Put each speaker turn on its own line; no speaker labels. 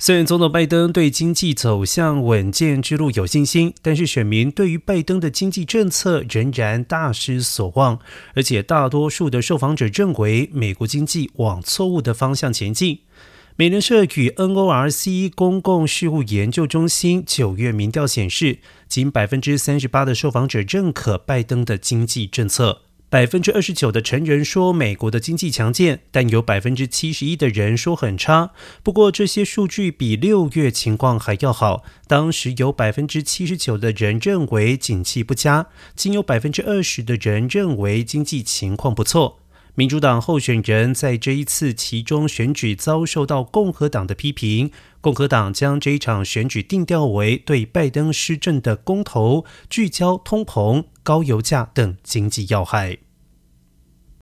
虽然总统拜登对经济走向稳健之路有信心，但是选民对于拜登的经济政策仍然大失所望，而且大多数的受访者认为美国经济往错误的方向前进。美联社与 NORC 公共事务研究中心九月民调显示，仅百分之三十八的受访者认可拜登的经济政策。百分之二十九的成人说美国的经济强健，但有百分之七十一的人说很差。不过这些数据比六月情况还要好，当时有百分之七十九的人认为景气不佳，仅有百分之二十的人认为经济情况不错。民主党候选人在这一次其中选举遭受到共和党的批评，共和党将这一场选举定调为对拜登施政的公投，聚焦通膨。高油价等经济要害。